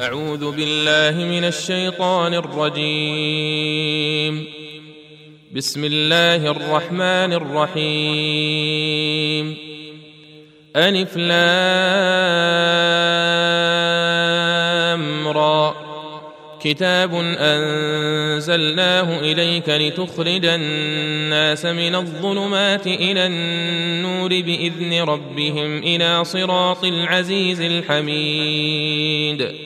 أعوذ بالله من الشيطان الرجيم. بسم الله الرحمن الرحيم. ألف را. كتاب أنزلناه إليك لتخرج الناس من الظلمات إلى النور بإذن ربهم إلى صراط العزيز الحميد.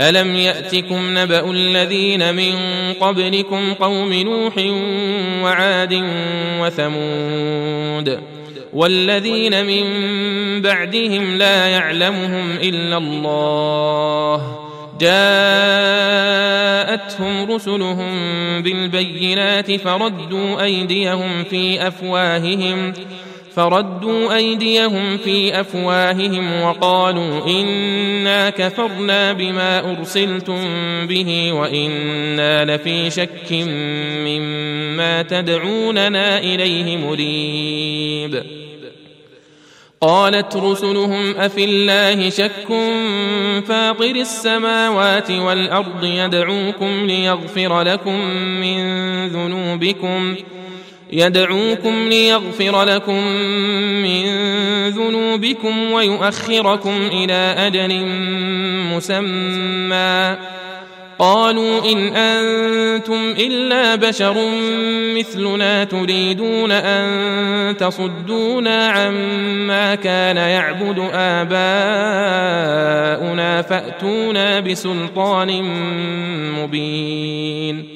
الم ياتكم نبا الذين من قبلكم قوم نوح وعاد وثمود والذين من بعدهم لا يعلمهم الا الله جاءتهم رسلهم بالبينات فردوا ايديهم في افواههم فردوا أيديهم في أفواههم وقالوا إنا كفرنا بما أرسلتم به وإنا لفي شك مما تدعوننا إليه مريب. قالت رسلهم أفي الله شك فاطر السماوات والأرض يدعوكم ليغفر لكم من ذنوبكم يدعوكم ليغفر لكم من ذنوبكم ويؤخركم إلى أجل مسمى. قالوا إن أنتم إلا بشر مثلنا تريدون أن تصدونا عما كان يعبد آباؤنا فأتونا بسلطان مبين.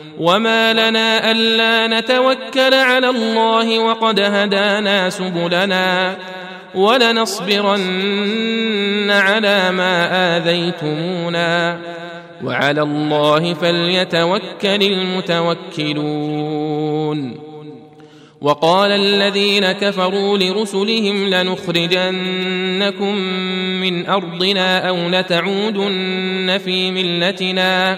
وما لنا الا نتوكل على الله وقد هدانا سبلنا ولنصبرن على ما اذيتمونا وعلى الله فليتوكل المتوكلون وقال الذين كفروا لرسلهم لنخرجنكم من ارضنا أو لتعودن في ملتنا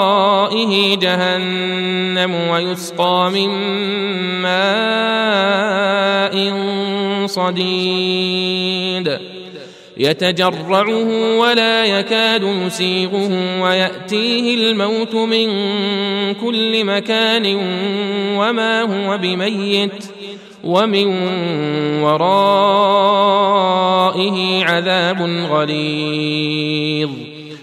ورائه جهنم ويسقى من ماء صديد. يتجرعه ولا يكاد يسيغه وياتيه الموت من كل مكان وما هو بميت ومن ورائه عذاب غليظ.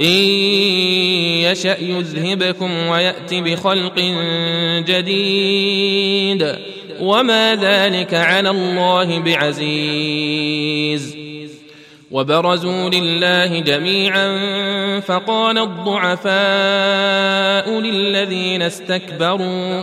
إن يشأ يذهبكم ويأت بخلق جديد. وما ذلك على الله بعزيز. وبرزوا لله جميعا فقال الضعفاء للذين استكبروا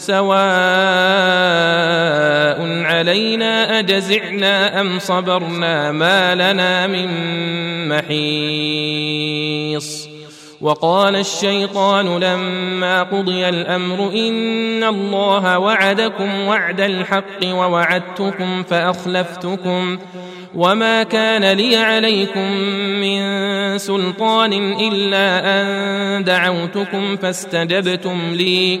سواء علينا أجزعنا أم صبرنا ما لنا من محيص. وقال الشيطان لما قضي الأمر إن الله وعدكم وعد الحق ووعدتكم فأخلفتكم وما كان لي عليكم من سلطان إلا أن دعوتكم فاستجبتم لي.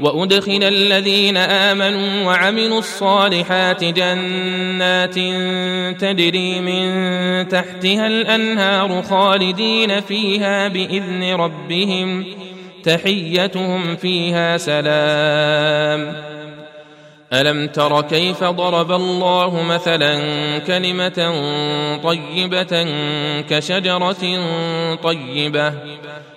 وأدخل الذين آمنوا وعملوا الصالحات جنات تجري من تحتها الأنهار خالدين فيها بإذن ربهم تحيتهم فيها سلام. ألم تر كيف ضرب الله مثلا كلمة طيبة كشجرة طيبة؟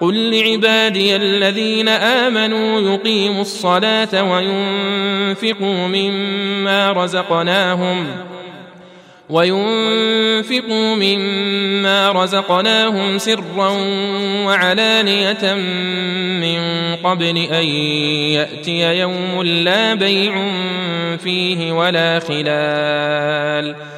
قل لعبادي الذين امنوا يقيموا الصلاه وينفقوا مما رزقناهم وينفقوا مما رزقناهم سرا وعلانيه من قبل ان ياتي يوم لا بيع فيه ولا خلال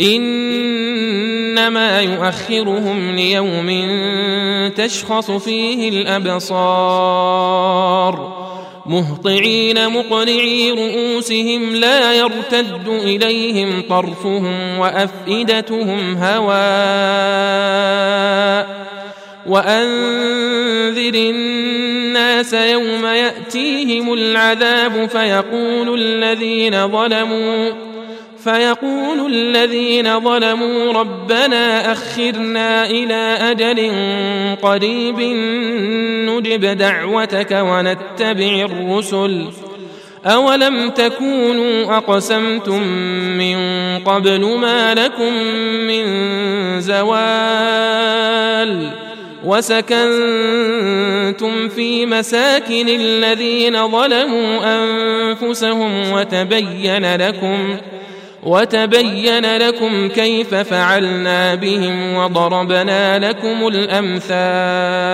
إنما يؤخرهم ليوم تشخص فيه الأبصار. مهطعين مقنعي رؤوسهم لا يرتد إليهم طرفهم وأفئدتهم هواء وأنذر الناس يوم يأتيهم العذاب فيقول الذين ظلموا فيقول الذين ظلموا ربنا أخرنا إلى أجل قريب نجب دعوتك ونتبع الرسل. أولم تكونوا أقسمتم من قبل ما لكم من زوال وسكنتم في مساكن الذين ظلموا أنفسهم وتبين لكم وتبين لكم كيف فعلنا بهم وضربنا لكم الأمثال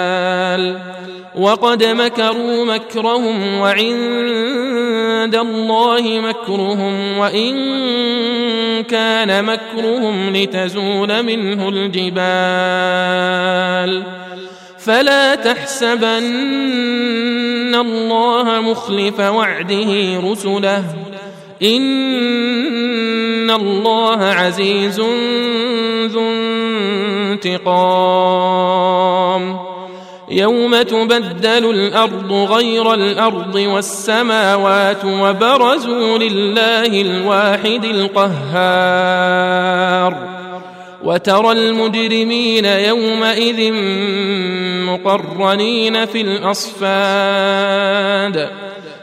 وقد مكروا مكرهم وعند الله مكرهم وإن كان مكرهم لتزول منه الجبال فلا تحسبن الله مخلف وعده رسله ان الله عزيز ذو انتقام. يوم تبدل الأرض غير الأرض والسماوات وبرزوا لله الواحد القهار. وترى المجرمين يومئذ مقرنين في الاصفاد.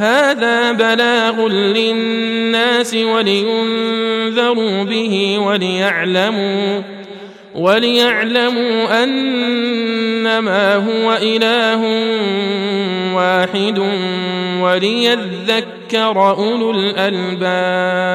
هذا بلاغ للناس ولينذروا به وليعلموا وليعلموا أنما هو إله واحد وليذكر أولو الألباب.